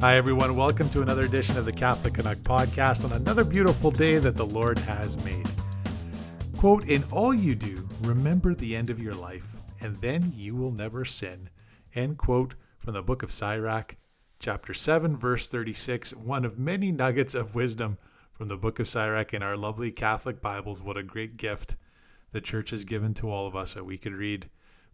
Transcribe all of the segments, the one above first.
Hi, everyone. Welcome to another edition of the Catholic Canuck podcast on another beautiful day that the Lord has made. Quote, In all you do, remember the end of your life, and then you will never sin. End quote from the book of Sirach, chapter 7, verse 36, one of many nuggets of wisdom from the book of Sirach in our lovely Catholic Bibles. What a great gift the church has given to all of us that we could read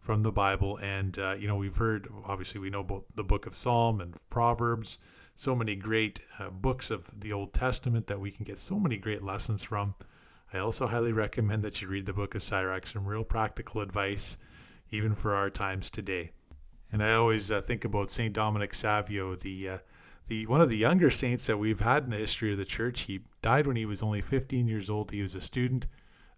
from the Bible. And, uh, you know, we've heard, obviously, we know both the book of Psalm and Proverbs, so many great uh, books of the Old Testament that we can get so many great lessons from. I also highly recommend that you read the book of Sirach, some real practical advice, even for our times today. And I always uh, think about St. Dominic Savio, the uh, the one of the younger saints that we've had in the history of the church. He died when he was only 15 years old. He was a student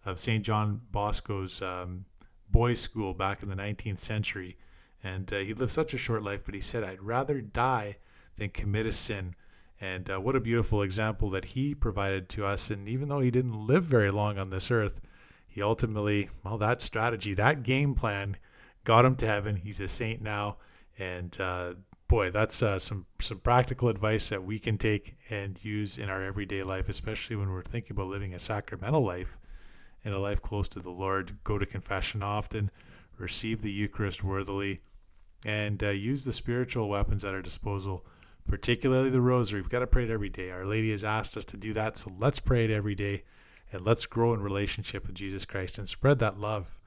of St. John Bosco's um, boys' school back in the 19th century. And uh, he lived such a short life, but he said, I'd rather die than commit a sin. And uh, what a beautiful example that he provided to us. And even though he didn't live very long on this earth, he ultimately, well, that strategy, that game plan got him to heaven. He's a saint now. And uh, boy, that's uh, some, some practical advice that we can take and use in our everyday life, especially when we're thinking about living a sacramental life in a life close to the Lord, go to confession often, receive the Eucharist worthily, and uh, use the spiritual weapons at our disposal, particularly the rosary. We've got to pray it every day. Our Lady has asked us to do that, so let's pray it every day, and let's grow in relationship with Jesus Christ and spread that love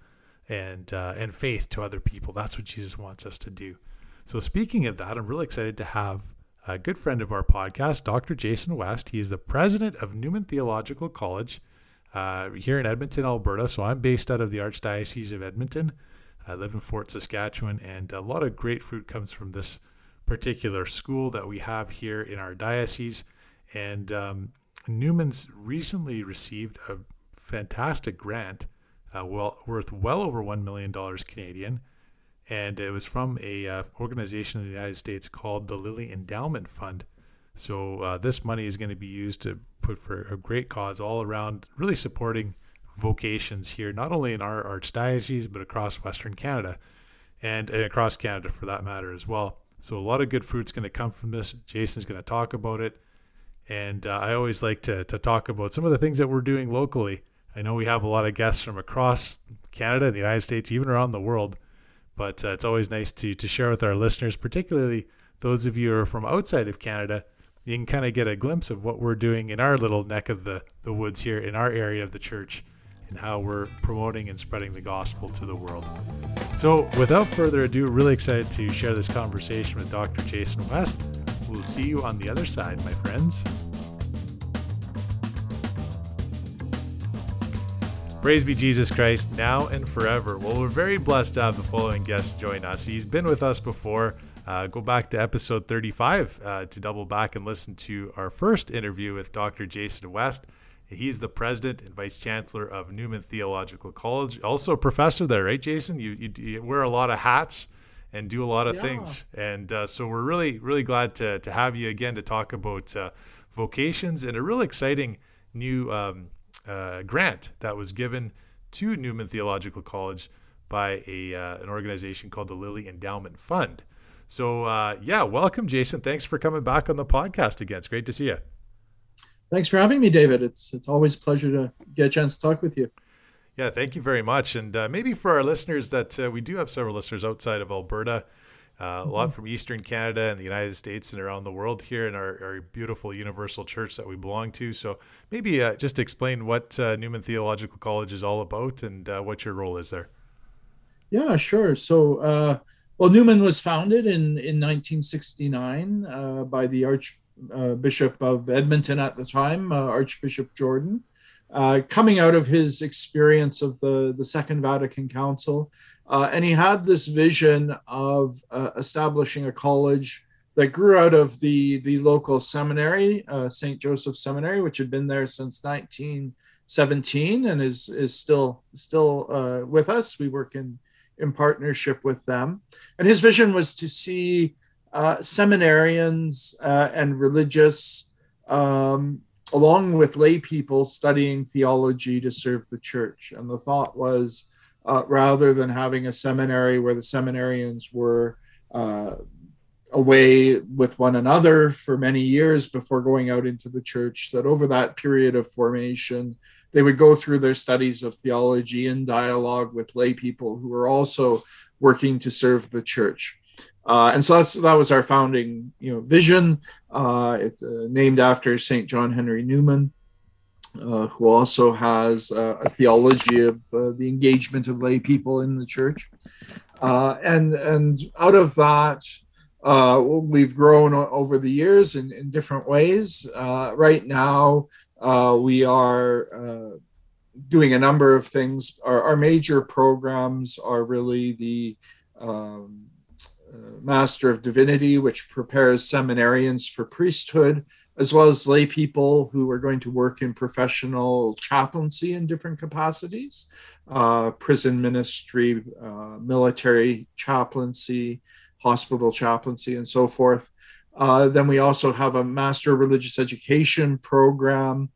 and uh, and faith to other people. That's what Jesus wants us to do. So, speaking of that, I'm really excited to have a good friend of our podcast, Dr. Jason West. He is the president of Newman Theological College uh, here in Edmonton, Alberta. So I'm based out of the Archdiocese of Edmonton. I live in Fort Saskatchewan, and a lot of great fruit comes from this particular school that we have here in our diocese. And um, Newman's recently received a fantastic grant, uh, well worth well over one million dollars Canadian, and it was from a uh, organization in the United States called the Lilly Endowment Fund. So uh, this money is going to be used to put for a great cause all around, really supporting vocations here, not only in our archdiocese, but across Western Canada and, and across Canada for that matter as well. So a lot of good fruit's going to come from this. Jason's going to talk about it. And uh, I always like to, to talk about some of the things that we're doing locally. I know we have a lot of guests from across Canada, the United States, even around the world. But uh, it's always nice to, to share with our listeners, particularly those of you who are from outside of Canada, you can kind of get a glimpse of what we're doing in our little neck of the, the woods here in our area of the church and how we're promoting and spreading the gospel to the world. So, without further ado, really excited to share this conversation with Dr. Jason West. We'll see you on the other side, my friends. Praise be Jesus Christ, now and forever. Well, we're very blessed to have the following guest join us. He's been with us before uh, go back to episode 35 uh, to double back and listen to our first interview with Dr. Jason West. He's the president and vice chancellor of Newman Theological College, also a professor there, right, Jason? You, you, you wear a lot of hats and do a lot of yeah. things, and uh, so we're really really glad to to have you again to talk about uh, vocations and a real exciting new um, uh, grant that was given to Newman Theological College by a uh, an organization called the Lilly Endowment Fund. So uh, yeah, welcome, Jason. Thanks for coming back on the podcast again. It's great to see you. Thanks for having me, David. It's it's always a pleasure to get a chance to talk with you. Yeah, thank you very much. And uh, maybe for our listeners, that uh, we do have several listeners outside of Alberta, uh, mm-hmm. a lot mm-hmm. from Eastern Canada and the United States and around the world here in our, our beautiful Universal Church that we belong to. So maybe uh, just explain what uh, Newman Theological College is all about and uh, what your role is there. Yeah, sure. So well, Newman was founded in, in 1969 uh, by the Archbishop uh, of Edmonton at the time, uh, Archbishop Jordan. Uh, coming out of his experience of the, the Second Vatican Council. Uh, and he had this vision of uh, establishing a college that grew out of the, the local seminary, St. Joseph Seminary, which had been there since 1917 and is, is still, still with us. We work in in partnership with them. And his vision was to see uh, seminarians uh, and religious, um, along with lay people, studying theology to serve the church. And the thought was uh, rather than having a seminary where the seminarians were uh, away with one another for many years before going out into the church, that over that period of formation, they would go through their studies of theology in dialogue with lay people who were also working to serve the church. Uh, and so that's, that was our founding you know, vision, uh, it, uh, named after St. John Henry Newman. Uh, who also has uh, a theology of uh, the engagement of lay people in the church. and, and out of that, we've grown over the years in, in different ways. Right now, uh, we are uh, doing a number of things. Our, our, major programs are really the um, uh, Master of Divinity, which prepares seminarians for priesthood, as well as lay people who are going to work in professional chaplaincy in different capacities, uh, prison ministry, military chaplaincy hospital chaplaincy, and so forth. Uh, then we also have a Master Religious Education program,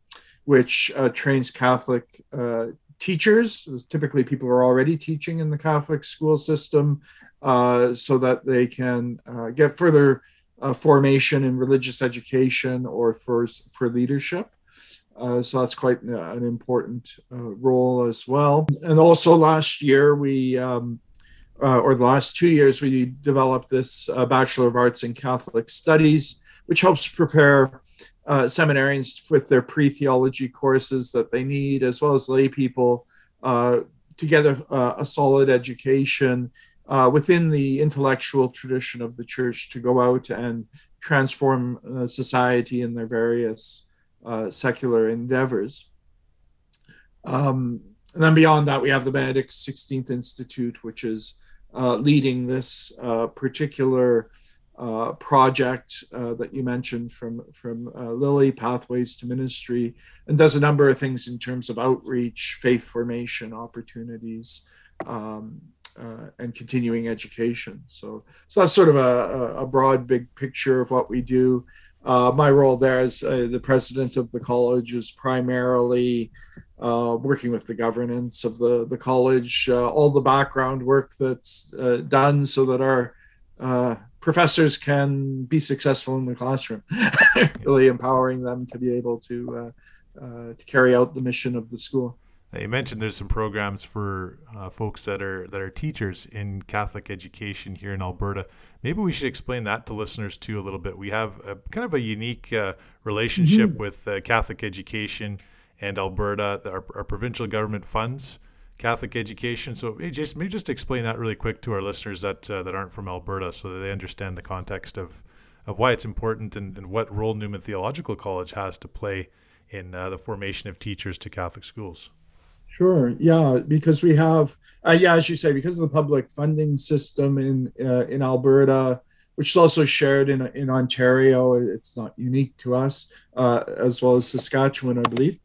which uh, trains Catholic uh, teachers. Typically, people are already teaching in the Catholic school system uh, so that they can uh, get further formation in religious education or for, for leadership. So that's quite an important role as well. And also last year, we um, uh, or the last two years, we developed this uh, Bachelor of Arts in Catholic Studies, which helps prepare uh, seminarians with their pre theology courses that they need, as well as lay people uh, to get a, uh, a solid education uh, within the intellectual tradition of the church to go out and transform society in their various secular endeavors. Um, and then beyond that, we have the Benedict 16th Institute, which is uh, leading this uh, particular uh, project uh, that you mentioned from from uh, Lilly Pathways to Ministry, and does a number of things in terms of outreach, faith formation opportunities, um, uh, and continuing education. So, so that's sort of a, a broad, big picture of what we do. my role there as the president of the college is primarily uh, working with the governance of the, the college, uh, all the background work that's uh, done so that our uh, professors can be successful in the classroom, really empowering them to be able to, uh, uh, to carry out the mission of the school. You mentioned there's some programs for folks that are that are teachers in Catholic education here in Alberta. Maybe we should explain that to listeners too a little bit. We have a, kind of a unique relationship mm-hmm. with Catholic education and Alberta, our, our provincial government funds Catholic education. So, hey, Jason, maybe just explain that really quick to our listeners that uh, that aren't from Alberta, so that they understand the context of of why it's important and, and what role Newman Theological College has to play in uh, the formation of teachers to Catholic schools. Sure. Yeah, because we have, uh, yeah, as you say, because of the public funding system in uh, in Alberta, which is also shared in in Ontario. It's not unique to us, uh, as well as Saskatchewan, I believe.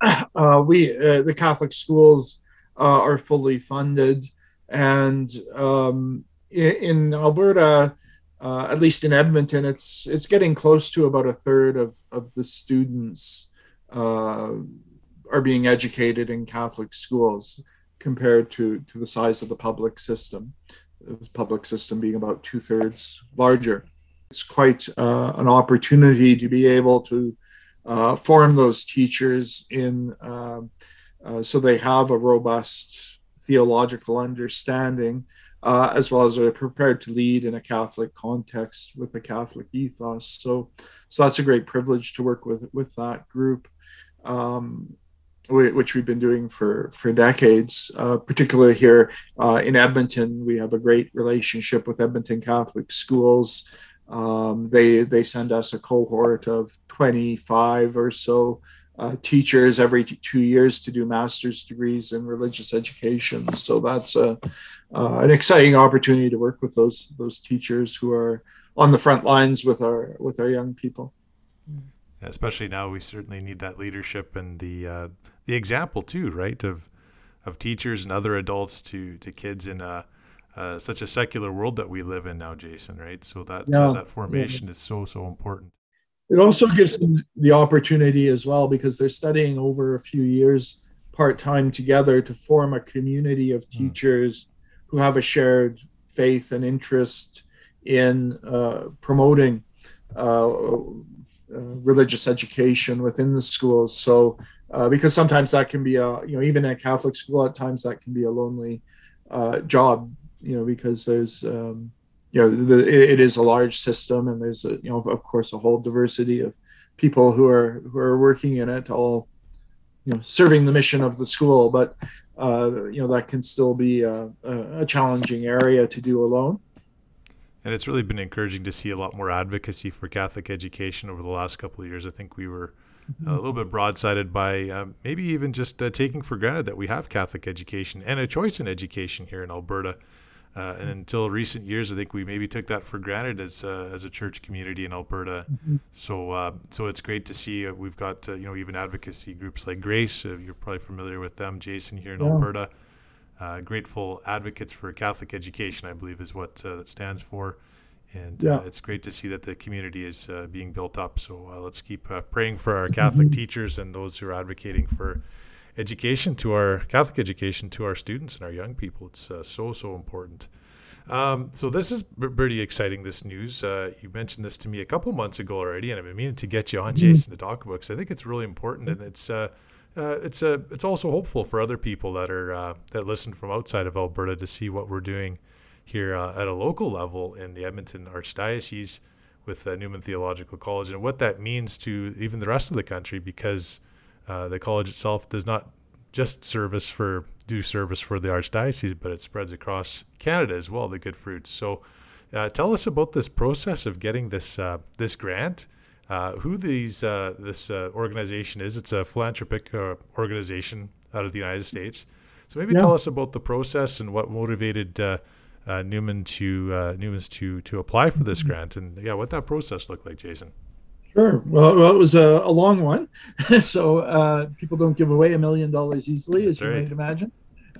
Uh, we uh, the Catholic schools uh, are fully funded, and um, in, in, Alberta, at least in Edmonton, it's it's getting close to about a third of of the students are being educated in Catholic schools compared to to the size of the public system. The public system being about two thirds larger. It's quite uh, an opportunity to be able to uh, form those teachers in um, uh, so they have a robust theological understanding uh, as well as are prepared to lead in a Catholic context with a Catholic ethos. So, so that's a great privilege to work with with that group, um, which we've been doing for for decades. Uh, particularly here uh, in Edmonton, we have a great relationship with Edmonton Catholic Schools. Um, they they send us a cohort of 25 or so uh, teachers every two years to do master's degrees in religious education. So that's a, uh, an exciting opportunity to work with those those teachers who are on the front lines with our with our young people. Especially now, we certainly need that leadership and the uh, the example too, right? Of of teachers and other adults to to kids in a uh, such a secular world that we live in now, Jason. Right. So that yeah. uh, that formation yeah. is so so important. It also gives them the opportunity as well because they're studying over a few years part time together to form a community of hmm. teachers mm. who have a shared faith and interest in uh, promoting uh, uh, religious education within the schools. So, uh, because sometimes that can be a, you know, even at Catholic school, at times that can be a lonely job, you know, because there's, um, you know, the, it is a large system and there's, a, you know, of course, a whole diversity of people who are who are working in it, all, you know, serving the mission of the school. But uh, you know that can still be a, a, challenging area to do alone. And it's really been encouraging to see a lot more advocacy for Catholic education over the last couple of years. I think we were mm-hmm. a little bit broadsided by um, maybe even just uh, taking for granted that we have Catholic education and a choice in education here in Alberta. Uh, and until recent years, I think we maybe took that for granted as uh, as a church community in Alberta. Mm-hmm. So uh, so it's great to see uh, we've got uh, you know even advocacy groups like Grace. Uh, you're probably familiar with them, Jason here in yeah. Alberta. grateful advocates for Catholic education, I believe, is what that stands for. And yeah. it's great to see that the community is being built up. So let's keep praying for our Catholic mm-hmm. teachers and those who are advocating for education to our Catholic education to our students and our young people. It's uh, so so important. Um, so this is pretty exciting. This news uh, you mentioned this to me a couple months ago already, and I've been meaning to get you on, mm-hmm. Jason, to talk about because I think it's really important and it's. Uh, uh, it's a, uh, it's also hopeful for other people that are uh, that listen from outside of Alberta to see what we're doing here at a local level in the Edmonton Archdiocese with Newman Theological College and what that means to even the rest of the country because uh, the college itself does not just service for do service for the archdiocese, but it spreads across Canada as well. The good fruits. So, uh, tell us about this process of getting this uh, this grant. Uh, who these uh, this organization is? It's a philanthropic organization out of the United States. So maybe yeah. tell us about the process and what motivated Newman to Newman's to to apply for this mm-hmm. grant, and yeah, what that process looked like, Jason. Sure. Well, well it was a, a long one, so uh, people don't give away a million dollars easily, That's as you right. might imagine.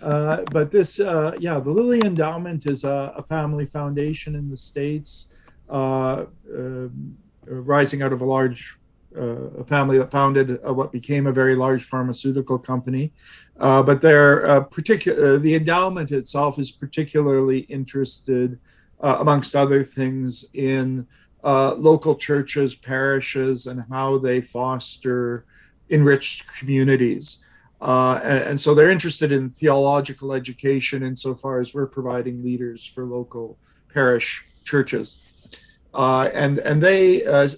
Uh, but this, uh, yeah, the Lilly Endowment is a, a family foundation in the states, uh, um, rising out of a large uh, a family that founded what became a very large pharmaceutical company. Uh, but they're particular. the endowment itself is particularly interested, amongst other things, in uh, local churches, parishes, and how they foster enriched communities. Uh, and, and, so they're interested in theological education insofar as we're providing leaders for local parish churches. Uh, and, and they, uh,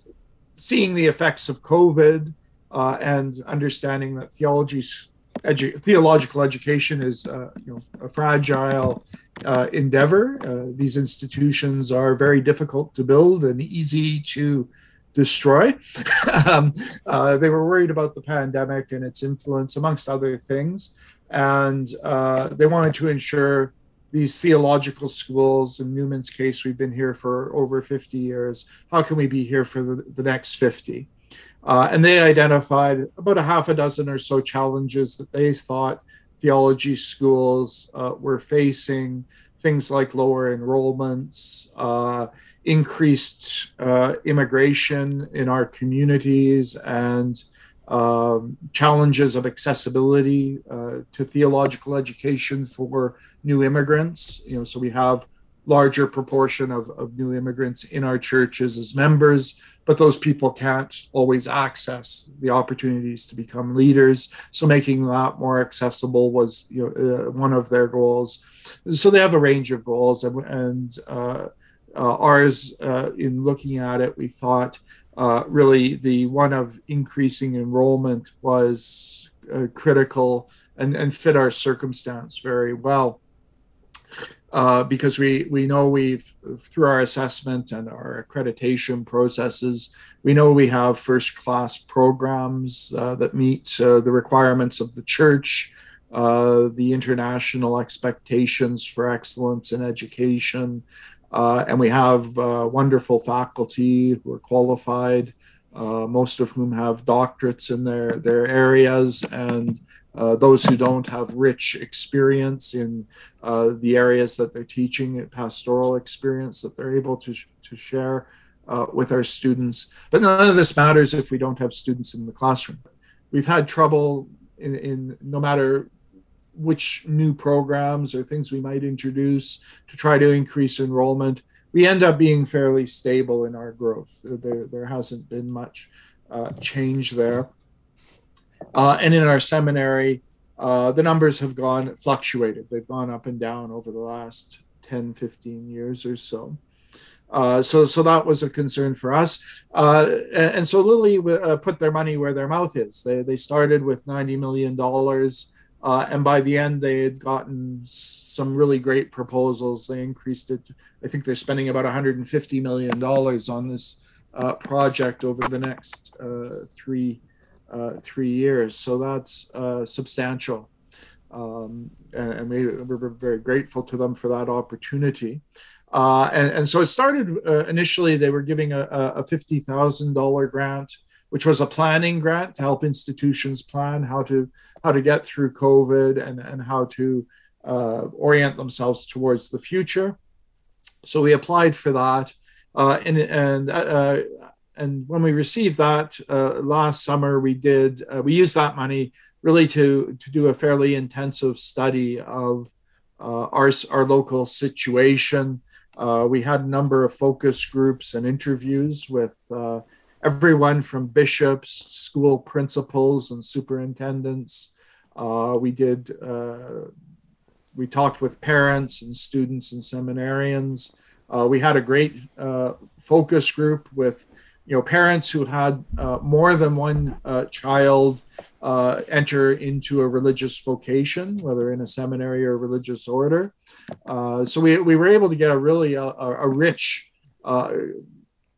seeing the effects of COVID uh, and understanding that theology's edu- theological education is uh, you know a fragile uh, endeavor. Uh, these institutions are very difficult to build and easy to destroy. um, uh, they were worried about the pandemic and its influence, amongst other things, and uh, they wanted to ensure these theological schools. In Newman's case, we've been here for over 50 years. How can we be here for the, the next 50? Uh, and they identified about a half a dozen or so challenges that they thought theology schools uh, were facing things like lower enrollments, uh, increased uh, immigration in our communities, and um, challenges of accessibility uh, to theological education for new immigrants. You know, so we have larger proportion of, of new immigrants in our churches as members, but those people can't always access the opportunities to become leaders. So making that more accessible was you know, uh, one of their goals. So they have a range of goals, and, and uh, uh, ours, uh, in looking at it, we thought uh, really the one of increasing enrollment was uh, critical and, and fit our circumstance very well uh, because we we know we've through our assessment and our accreditation processes we know we have first class programs uh, that meet uh, the requirements of the church uh, the international expectations for excellence in education uh, and we have uh, wonderful faculty who are qualified most of whom have doctorates in their their areas and uh, those who don't have rich experience in uh, the areas that they're teaching, pastoral experience that they're able to, to share uh, with our students. But none of this matters if we don't have students in the classroom. We've had trouble in, in no matter which new programs or things we might introduce to try to increase enrollment. we end up being fairly stable in our growth. There, there hasn't been much uh, change there. Uh, and in our seminary, uh, the numbers have gone fluctuated. They've gone up and down over the last 10, 15 years or so. Uh, so, so that was a concern for us. Uh, and, and, so Lilly uh, put their money where their mouth is. They, they started with $90 million. Uh, and by the end, they had gotten some really great proposals. They increased it. I think they're spending about $150 million on this project over the next three uh, three years. So that's uh, substantial. Um, and, and we, are very grateful to them for that opportunity. Uh, and, and, so it started uh, initially, they were giving a, a $50,000 grant, which was a planning grant to help institutions plan how to, how to get through COVID and, and how to uh, orient themselves towards the future. So we applied for that. Uh, and and uh, and when we received that uh, last summer, we did uh, we used that money really to to do a fairly intensive study of uh, our our local situation. Uh, we had a number of focus groups and interviews with uh, everyone from bishops, school principals, and superintendents. Uh, we did we talked with parents and students and seminarians. we had a great focus group with you know parents who had uh, more than one uh, child uh, enter into a religious vocation, whether in a seminary or a religious order. Uh, so we, we were able to get a really uh, a, a rich uh,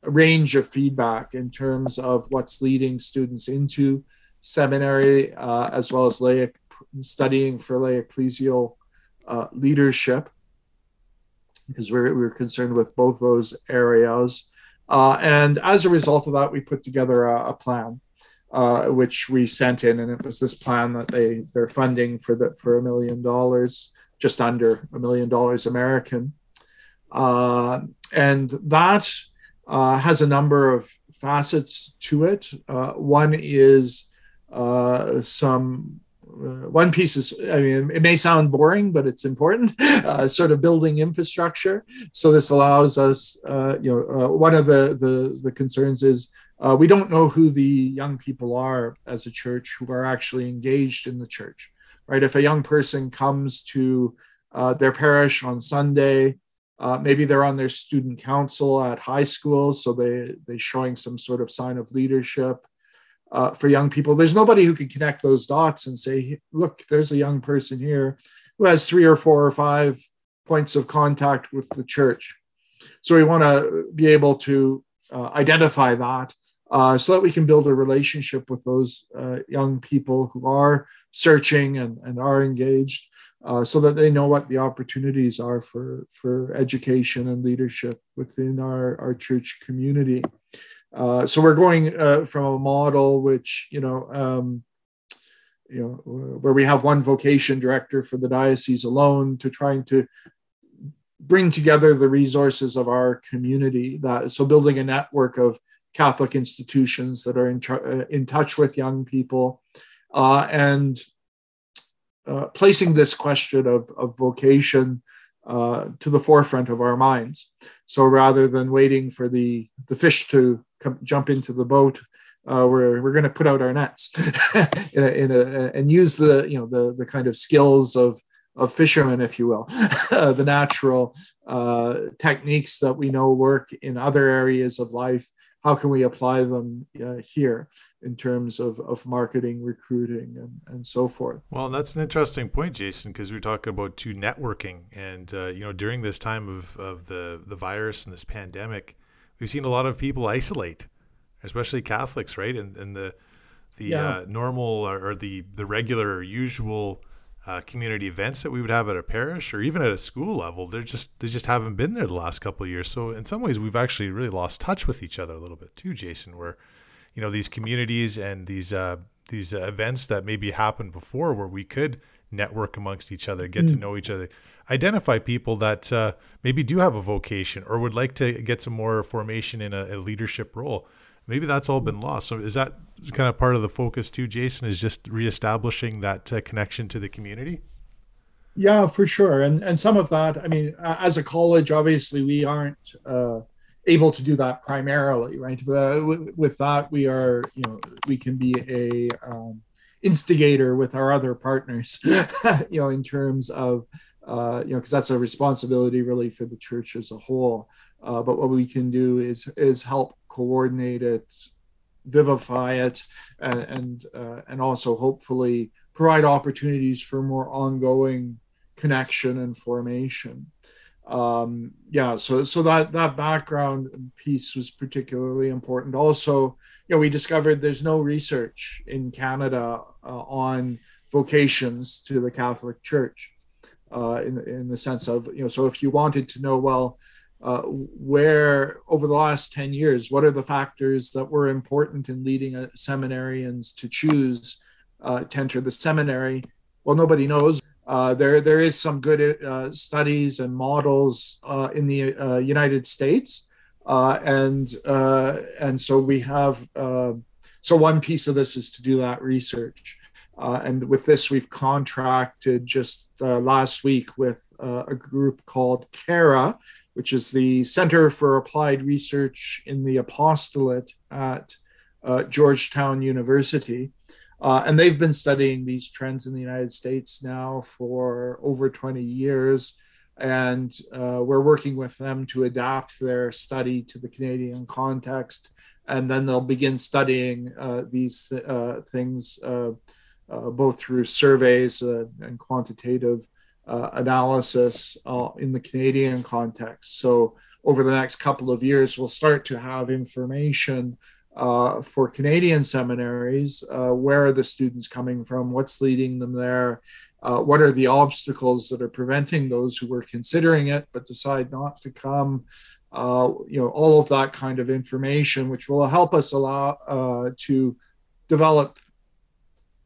range of feedback in terms of what's leading students into seminary as well as lay studying for lay ecclesial leadership because we're, we're concerned with both those areas. Uh, and as a result of that, we put together a, a plan, uh, which we sent in, and it was this plan that they they're funding for the for a million dollars, just under a million dollars American, uh, and that uh, has a number of facets to it. Uh, one is some uh, one piece is i mean it may sound boring but it's important uh, sort of building infrastructure. So this allows us uh, you know uh, one of the, the the concerns is uh, we don't know who the young people are as a church who are actually engaged in the church right? If a young person comes to uh, their parish on sunday maybe they're on their student council at high school so they they're showing some sort of sign of leadership uh, for young people. There's nobody who can connect those dots and say, look, there's a young person here who has three or four or five points of contact with the church. So we want to be able to uh, identify that uh, so that we can build a relationship with those uh, young people who are searching and, and are engaged uh, so that they know what the opportunities are for, for education and leadership within our, our church community. Uh, so we're going uh, from a model which you know um, you know where we have one vocation director for the diocese alone to trying to bring together the resources of our community that so building a network of catholic institutions that are in, uh, in touch with young people uh, and uh, placing this question of, of vocation uh, to the forefront of our minds so rather than waiting for the the fish to come, jump into the boat, uh, we're we're going to put out our nets in a, in a, and use the you know the the kind of skills of of fishermen, if you will, the natural uh, techniques that we know work in other areas of life. How can we apply them uh, here in terms of, of marketing, recruiting, and, and so forth? Well, that's an interesting point, Jason, because we're talking about too networking, and uh, you know during this time of, of the the virus and this pandemic, we've seen a lot of people isolate, especially Catholics, right? And and the the yeah. uh, normal or the the regular or usual uh, community events that we would have at a parish or even at a school level, they're just they just haven't been there the last couple of years. So in some ways, we've actually really lost touch with each other a little bit too, Jason. Where you know these communities and these uh, these uh, events that maybe happened before, where we could network amongst each other, get mm. to know each other identify people that uh, maybe do have a vocation or would like to get some more formation in a, a, leadership role. Maybe that's all been lost. So is that kind of part of the focus too, Jason? Is just reestablishing that uh, connection to the community? Yeah, for sure. And and some of that, I mean, as a college, obviously we aren't uh, able to do that primarily, right? Uh, with that, we are, you know, we can be a um, instigator with our other partners, you know, in terms of, uh, you know, because that's a responsibility really for the church as a whole. Uh, but what we can do is is help coordinate it, vivify it, and and, uh, and also hopefully provide opportunities for more ongoing connection and formation. Um, yeah so so that that background piece was particularly important. Also you know we discovered there's no research in canada uh, on vocations to the catholic church uh, in, in the sense of you know so if you wanted to know well uh, where over the last 10 years what are the factors that were important in leading seminarians to choose uh, to enter the seminary well nobody knows uh, there, there is some good uh, studies and models uh, in the uh, United States, and and so we have. so one piece of this is to do that research, and with this we've contracted just last week with a group called CARA, which is the Center for Applied Research in the Apostolate at Georgetown University. Uh, and they've been studying these trends in the United States now for over 20 years. And uh, we're working with them to adapt their study to the Canadian context. And then they'll begin studying uh, these th- uh, things uh, uh, both through surveys and quantitative analysis in the Canadian context. So, over the next couple of years, we'll start to have information uh, for Canadian seminaries, uh, where are the students coming from? What's leading them there? Uh, what are the obstacles that are preventing those who were considering it but decide not to come? Uh, you know, all of that kind of information, which will help us allow uh, to develop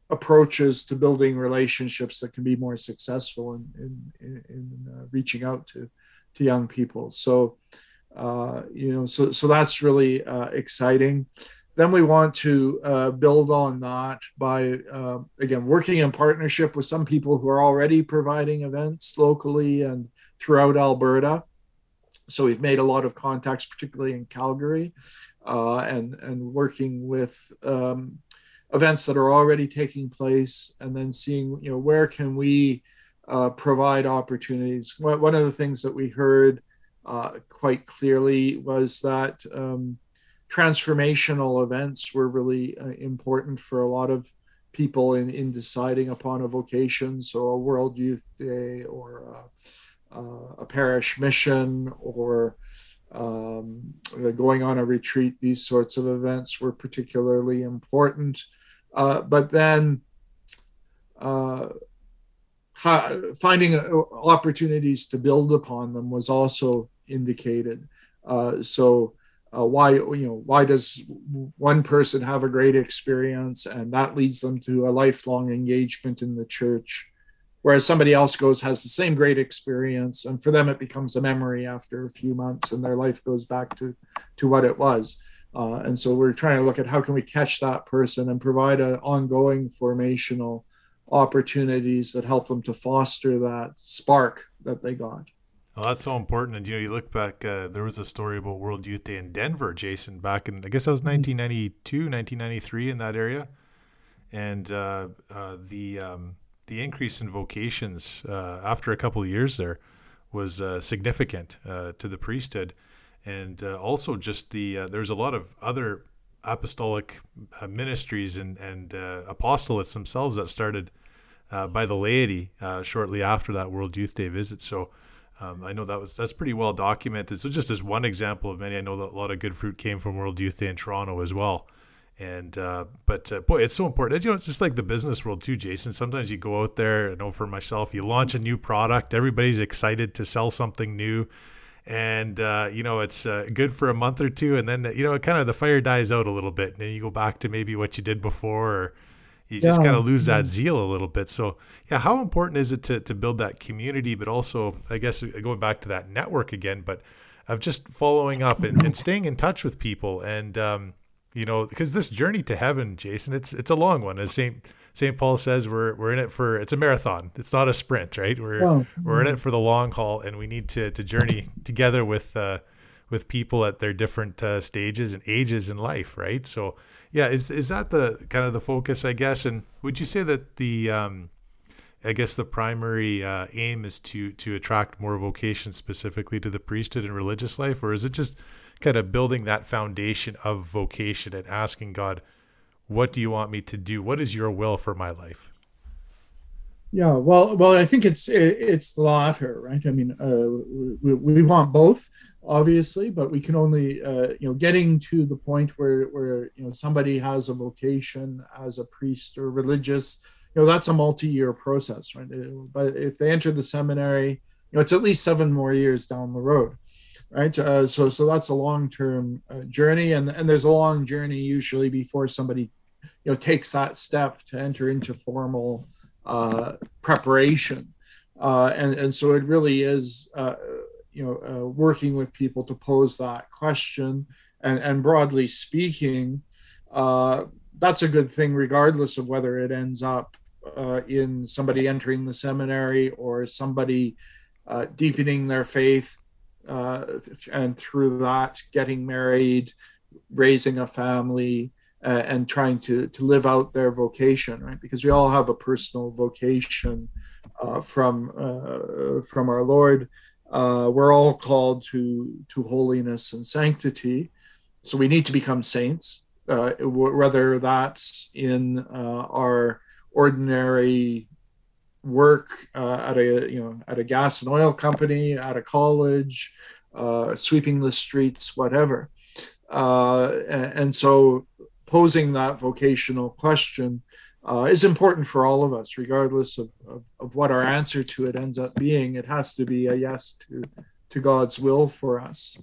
approaches to building relationships that can be more successful in, in, in, in uh, reaching out to, to young people. So, uh, you know, so so that's really uh, exciting. Then we want to uh, build on that by uh, again working in partnership with some people who are already providing events locally and throughout Alberta. So we've made a lot of contacts, particularly in Calgary, uh, and and working with um, events that are already taking place, and then seeing you know where can we uh, provide opportunities. One of the things that we heard uh, quite clearly was that um, transformational events were really uh, important for a lot of people in, in deciding upon a vocation. So, a World Youth Day or a, a parish mission or um, going on a retreat, these sorts of events were particularly important. Uh, but then uh, finding uh, opportunities to build upon them was also indicated. Uh, so why you know why does one person have a great experience and that leads them to a lifelong engagement in the church whereas somebody else goes has the same great experience and for them it becomes a memory after a few months and their life goes back to to what it was uh, and so we're trying to look at how can we catch that person and provide an ongoing formational opportunities that help them to foster that spark that they got well, that's so important. And you know, you look back. Uh, there was a story about World Youth Day in Denver, Jason, back in I guess that was 1992, mm-hmm. 1993 in that area, and uh, uh, the um, the increase in vocations uh, after a couple of years there was uh, significant uh, to the priesthood, and also just the there's a lot of other apostolic ministries and and apostolates themselves that started by the laity shortly after that World Youth Day visit. So um, I know that was that's pretty well documented. So just as one example of many, I know that a lot of good fruit came from World Youth Day in Toronto as well. And uh, but uh, boy, it's so important. You know, it's just like the business world too, Jason. Sometimes you go out there. I know for myself, you launch a new product. Everybody's excited to sell something new, and uh, you know it's uh, good for a month or two, and then you know it kind of the fire dies out a little bit, and then you go back to maybe what you did before. Or, you just kind of lose that zeal a little bit. So, yeah, how important is it to, to build that community, but also, I guess, going back to that network again, but of just following up and, and staying in touch with people. And, um, you know, because this journey to heaven, Jason, it's it's a long one. As St. St. Paul says we're we're in it for it's a marathon. It's not a sprint, right? We're we're in it for the long haul, and we need to to journey together with uh, with people at their different uh, stages and ages in life, right? So yeah, is is that the kind of the focus, I guess? And would you say that the um, I guess the primary uh, aim is to to attract more vocations specifically to the priesthood and religious life, or is it just kind of building that foundation of vocation and asking God, what do you want me to do? What is your will for my life? Yeah, well, well, I think it's it's the latter, right? I mean, uh, we, we want both, obviously, but we can only, uh, you know, getting to the point where where you know somebody has a vocation as a priest or religious, you know, that's a multi-year process, right? Uh, but if they enter the seminary, you know, it's at least seven more years down the road right? Uh, so so that's a long term uh, journey, and and there's a long journey usually before somebody, you know, takes that step to enter into formal uh, preparation, uh, and and so it really is. Uh, you know, uh, working with people to pose that question, and, and broadly speaking, that's a good thing, regardless of whether it ends up in somebody entering the seminary or somebody deepening their faith uh, and through that, getting married, raising a family, uh, and trying to to live out their vocation, right? Because we all have a personal vocation uh, from uh, from our Lord. Uh, we're all called to to holiness and sanctity, so we need to become saints. Uh, whether that's in our ordinary work uh, at a you know at a gas and oil company, at a college, uh, sweeping the streets, whatever. Uh, and, so posing that vocational question uh, is important for all of us, regardless of, of, of, what our answer to it ends up being. It has to be a yes to to God's will for us.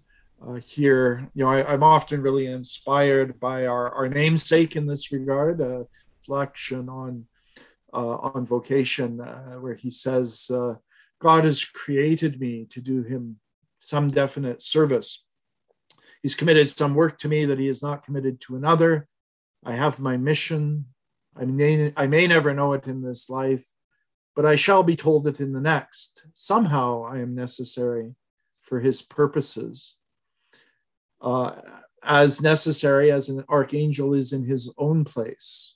Uh, here, you know, I, am often really inspired by our, our namesake in this regard, a reflection on uh, on vocation, uh, where he says, uh, God has created me to do him some definite service. He's committed some work to me that he has not committed to another. I have my mission. I may, I may never know it in this life, but I shall be told it in the next. Somehow I am necessary for his purposes. Uh, as necessary as an archangel is in his own place.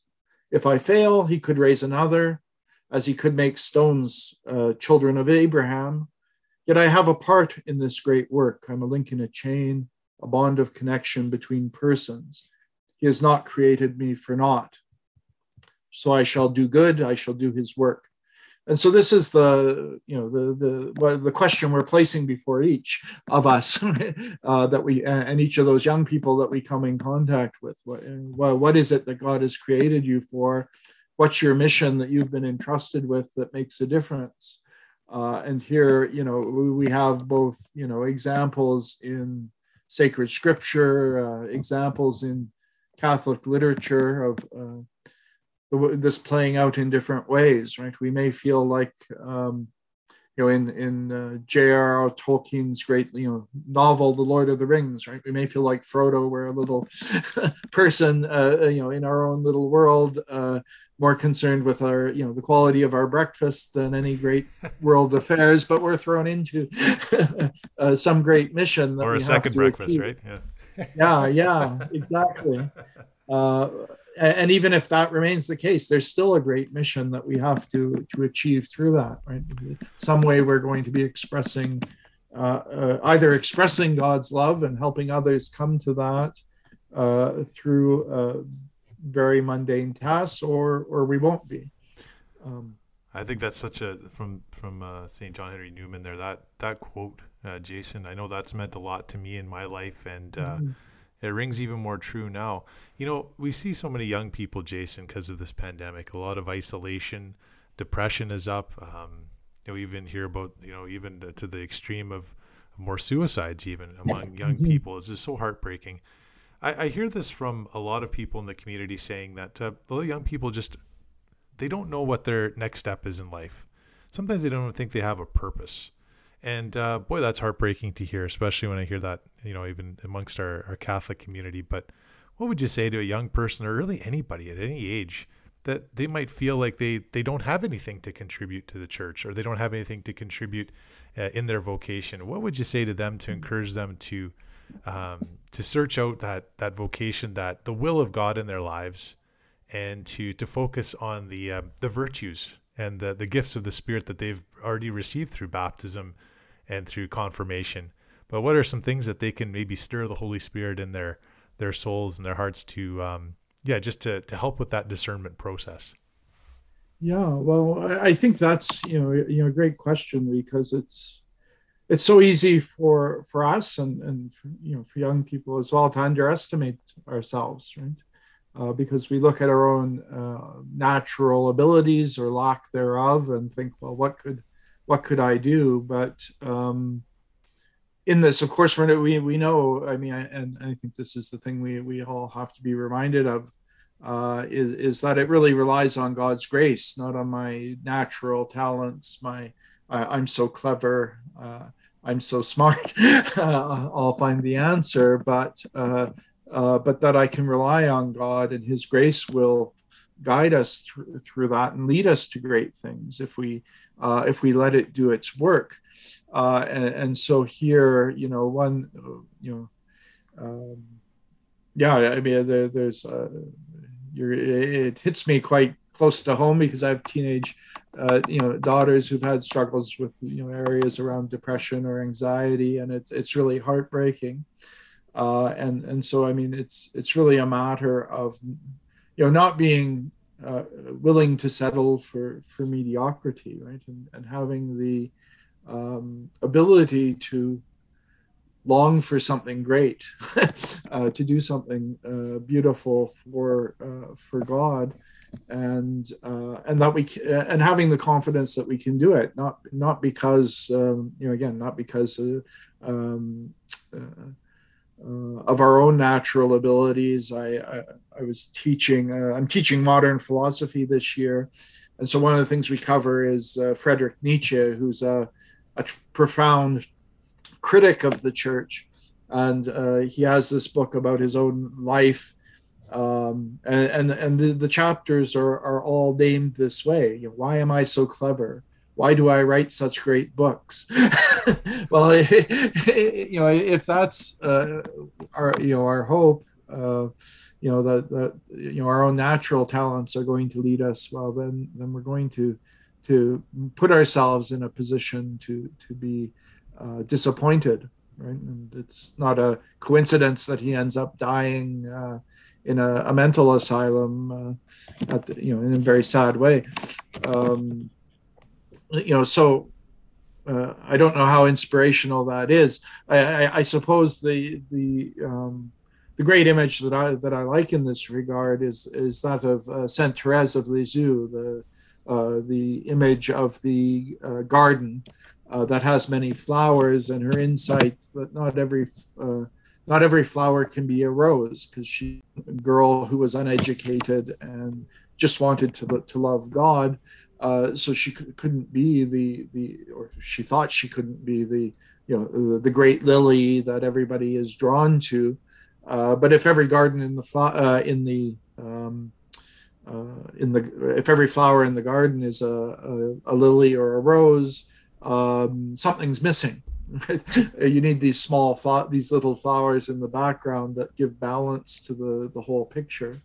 If I fail, he could raise another, as he could make stones uh, children of Abraham. Yet I have a part in this great work. I'm a link in a chain, a bond of connection between persons. He has not created me for naught. So I shall do good, I shall do his work. And so this is the you know the the the question we're placing before each of us uh, that we and each of those young people that we come in contact with. What, what is it that god has created you for? What's your mission that you've been entrusted with that makes a difference? Uh, and here you know we have both you know examples in sacred scripture uh, examples in catholic literature of uh, this playing out in different ways, right? We may feel like, um, you know, in in uh, J.R.R. Tolkien's great, you know, novel, The Lord of the Rings, right? We may feel like Frodo, we're a little person, uh, uh, you know, in our own little world, uh, more concerned with our, you know, the quality of our breakfast than any great world affairs, but we're thrown into uh, some great mission. or a second breakfast, achieve. right? Yeah. Yeah, yeah, exactly. Uh, and even if that remains the case there's still a great mission that we have to to achieve through that right some way we're going to be expressing uh, uh, either expressing god's love and helping others come to that uh, through uh, very mundane tasks or or we won't be um, i think that's such a from from uh, st john henry newman there that that quote uh, jason i know that's meant a lot to me in my life and mm-hmm it rings even more true now. You know, we see so many young people, Jason, because of this pandemic. A lot of isolation, depression is up. Um, you know, even hear about you know even to the extreme of more suicides even among young mm-hmm. people. It's just so heartbreaking. I, I, hear this from a lot of people in the community saying that uh, a lot of young people just they don't know what their next step is in life. Sometimes they don't even think they have a purpose. And uh, boy, that's heartbreaking to hear, especially when I hear that, you know, even amongst our, our Catholic community. But what would you say to a young person or really anybody at any age that they might feel like they they don't have anything to contribute to the church or they don't have anything to contribute uh, in their vocation what would you say to them to encourage them to um, to search out that that vocation that the will of god in their lives and to to focus on the uh, the virtues and the, the gifts of the spirit that they've already received through baptism and through confirmation. But what are some things that they can maybe stir the holy spirit in their their souls and their hearts to um, yeah just to to help with that discernment process? Yeah well i think that's you know you know a great question because it's it's so easy for for us and and for, you know for young people as well to underestimate ourselves right? Uh, because we look at our own uh, natural abilities or lack thereof and think well what could what could i do but um, in this, of course, we we know. I mean, I, and I think this is the thing we we all have to be reminded of uh, is is that it really relies on God's grace, not on my natural talents. My I'm so clever. Uh, I'm so smart. I'll find the answer, but uh, uh, but that I can rely on God and His grace will guide us through, through that and lead us to great things if we uh, if we let it do its work. Uh, and, and, so here, you know, one, you know, um, yeah, I mean, there, there's, uh, it hits me quite close to home because I have teenage, uh, you know, daughters who've had struggles with, you know, areas around depression or anxiety, and it, it's really heartbreaking. Uh, and and so I mean, it's it's really a matter of, you know, not being uh, willing to settle for for mediocrity, right, and and having the um, ability to long for something great, uh, to do something uh, beautiful for uh, for God, and uh, and that we and having the confidence that we can do it, not not because um, you know again not because uh, um, uh, of our own natural abilities. I I, I was teaching I'm teaching modern philosophy this year. And so one of the things we cover is Frederick Nietzsche, who's a a profound critic of the church, and uh, he has this book about his own life, um, and and, and the, the chapters are are all named this way. You know, why am I so clever? Why do I write such great books? well, you know, if that's uh, our you know our hope. Uh, you know that you know our own natural talents are going to lead us well then then we're going to to put ourselves in a position to to be uh, disappointed right and it's not a coincidence that he ends up dying uh, in a, a, mental asylum uh, at the, you know in a very sad way um, you know so uh, I don't know how inspirational that is. I, I, I suppose the the um, the great image that I that I like in this regard is is that of uh, Saint Therese of Lisieux, the uh, the image of the uh, garden uh, that has many flowers and her insight that not every uh, not every flower can be a rose because she a girl who was uneducated and just wanted to to love God uh, so she couldn't be the the or she thought she couldn't be the you know the, the great lily that everybody is drawn to but if every garden in the in the um, uh, in the if every flower in the garden is a, a, a lily or a rose, um, something's missing. you need these small these little flowers in the background that give balance to the the whole picture,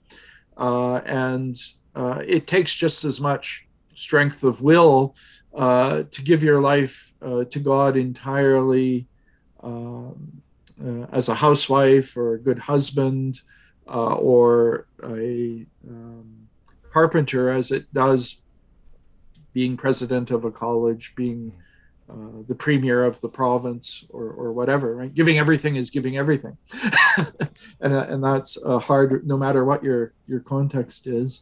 uh, and uh, it takes just as much strength of will uh, to give your life uh, to God entirely. Um, uh, as a housewife or a good husband or a um, carpenter as it does being president of a college, being uh, the premier of the province or, or whatever, right? Giving everything is giving everything. and, uh, and that's uh, hard no matter what your, your context is.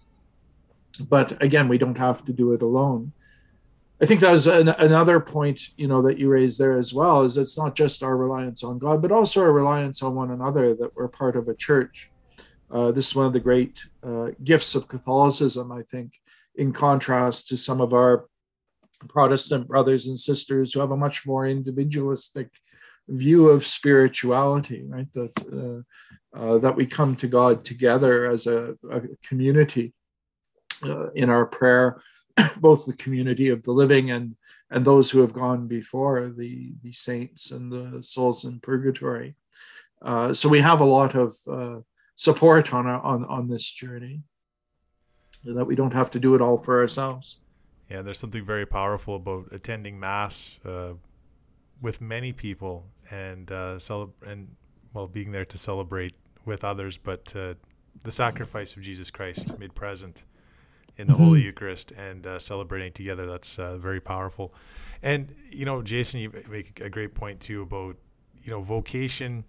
But again, we don't have to do it alone. I think that was an, another point, you know, that you raised there as well, is it's not just our reliance on God, but also our reliance on one another, that we're part of a church uh, this is one of the great uh, gifts of Catholicism, I think, in contrast to some of our Protestant brothers and sisters who have a much more individualistic view of spirituality, right? That uh, uh that we come to God together as a, a community. Uh, in our prayer, both the community of the living and and those who have gone before, the the saints and the souls in purgatory. Uh, so we have a lot of uh, support on, our, on on this journey, that we don't have to do it all for ourselves. Yeah, there's something very powerful about attending mass uh, with many people and uh, and well being there to celebrate with others, but uh, the sacrifice of Jesus Christ made present in the mm-hmm. Holy Eucharist and uh, celebrating together. That's uh, very powerful. And you know, Jason, you make a great point too about you know vocation,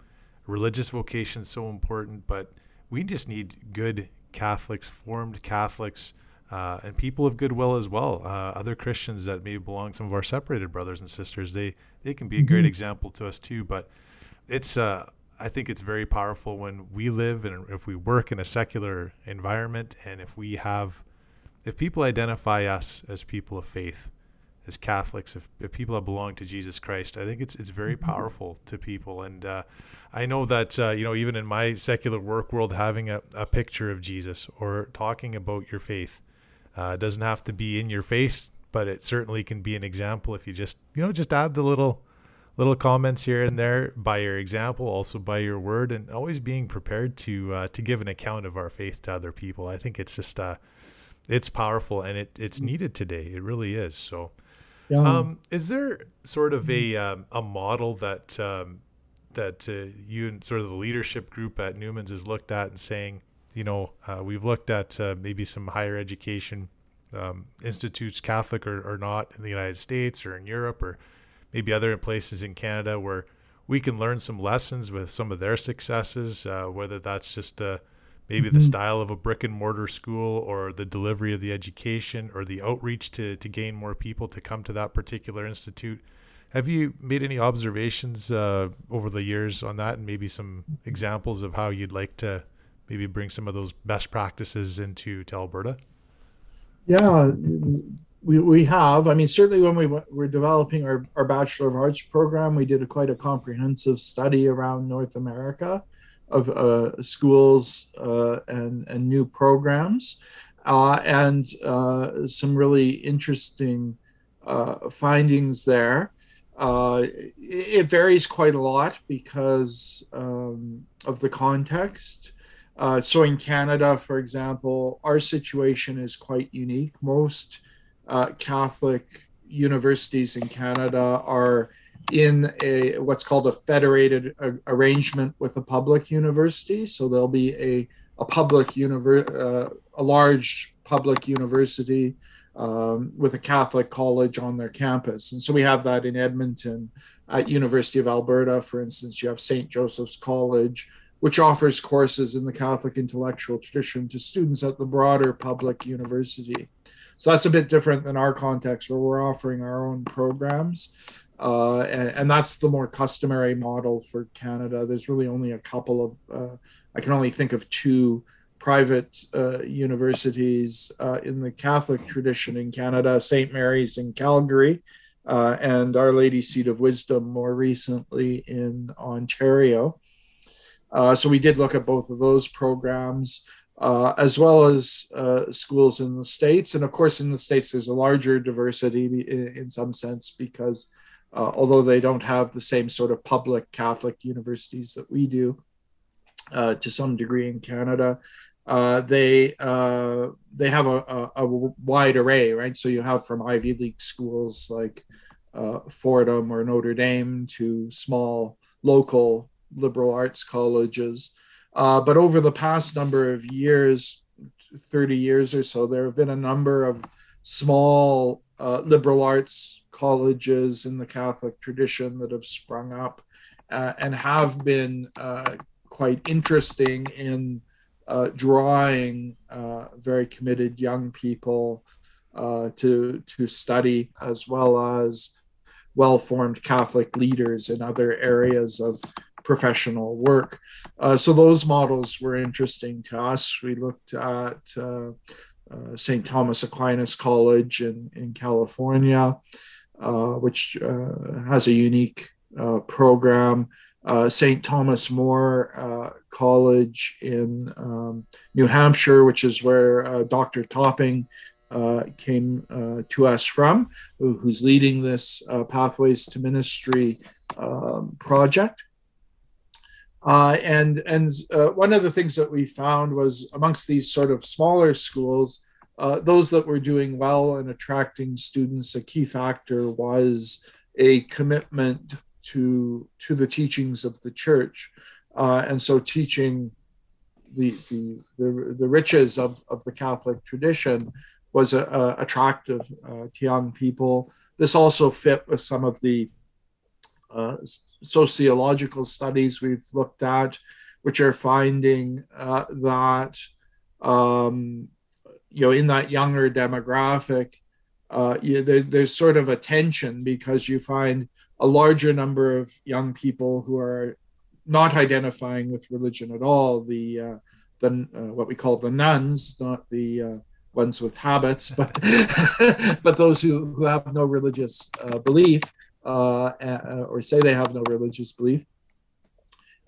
religious vocation is so important, but we just need good Catholics, formed Catholics. Uh, and people of goodwill as well. Uh, other Christians that may belong, some of our separated brothers and sisters, they they can be a great mm-hmm. example to us too. But it's uh, I think it's very powerful when we live and if we work in a secular environment and if we have if people identify us as people of faith, as Catholics, if, if people that belong to Jesus Christ, I think it's it's very mm-hmm. powerful to people. And uh, I know that uh, you know even in my secular work world, having a, a picture of Jesus or talking about your faith uh, doesn't have to be in your face, but it certainly can be an example if you just you know just add the little little comments here and there by your example, also by your word, and always being prepared to uh, to give an account of our faith to other people. I think it's just uh, it's powerful and it it's needed today. It really is. So, yeah. um, is there sort of a um, a model that um, that uh, you and sort of the leadership group at Newman's has looked at and saying, you know, uh, we've looked at uh, maybe some higher education um, institutes, Catholic or, or not, in the United States or in Europe or maybe other places in Canada where we can learn some lessons with some of their successes, uh, whether that's just uh, maybe mm-hmm. the style of a brick and mortar school or the delivery of the education or the outreach to, to gain more people to come to that particular institute. Have you made any observations uh, over the years on that and maybe some examples of how you'd like to maybe bring some of those best practices into to Alberta? Yeah, we, we have. I mean, certainly when we were developing our, our Bachelor of Arts program, we did a, quite a comprehensive study around North America of uh, schools uh, and, and new programs, uh, and uh, some really interesting uh, findings there. Uh, it varies quite a lot because um, of the context. so, in Canada, for example, our situation is quite unique. Most Catholic universities in Canada are in a what's called a federated a, arrangement with a public university. So there'll be a a public univer- uh, a large public university um, with a Catholic college on their campus, and so we have that in Edmonton at University of Alberta, for instance. You have St. Joseph's College, which offers courses in the Catholic intellectual tradition to students at the broader public university. So that's a bit different than our context where we're offering our own programs uh, and, and, that's the more customary model for Canada. There's really only a couple of, uh, I can only think of two private uh, universities uh, in the Catholic tradition in Canada St. Mary's in Calgary uh, and Our Lady Seat of Wisdom more recently in Ontario. Uh, so we did look at both of those programs. as well as schools in the States. And of course, in the States, there's a larger diversity in, in some sense because uh, although they don't have the same sort of public Catholic universities that we do uh, to some degree in Canada. Uh, they uh, they have a, a, a, wide array, right? So you have from Ivy League schools like uh, Fordham or Notre Dame to small local liberal arts colleges. Uh, but over the past number of years, 30 years or so, there have been a number of small liberal arts colleges in the Catholic tradition that have sprung up uh, and have been uh, quite interesting in uh, drawing uh, very committed young people uh, to to study as well as well-formed Catholic leaders in other areas of professional work. Uh, so those models were interesting to us. We looked at St. Thomas Aquinas College in, in California. Uh, which uh, has a unique uh, program. St. Thomas More College in um, New Hampshire, which is where Dr. Topping uh, came uh, to us from, who, who's leading this uh, Pathways to Ministry um, project. and and one of the things that we found was amongst these sort of smaller schools, those that were doing well and attracting students, a key factor was a commitment to to the teachings of the church, uh, and so teaching the, the the, the riches of, of the Catholic tradition was a, a attractive uh, to young people. This also fit with some of the uh, sociological studies we've looked at, which are finding uh, that um, you know in that younger demographic, uh, you, there, there's sort of a tension because you find a larger number of young people who are not identifying with religion at all. The uh, the uh, what we call the nones not the uh, ones with habits, but but those who who have no religious uh, belief uh, or say they have no religious belief,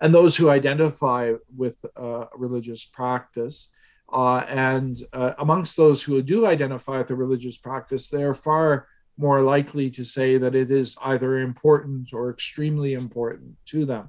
and those who identify with religious practice. And amongst those who do identify with the religious practice, they are far more likely to say that it is either important or extremely important to them.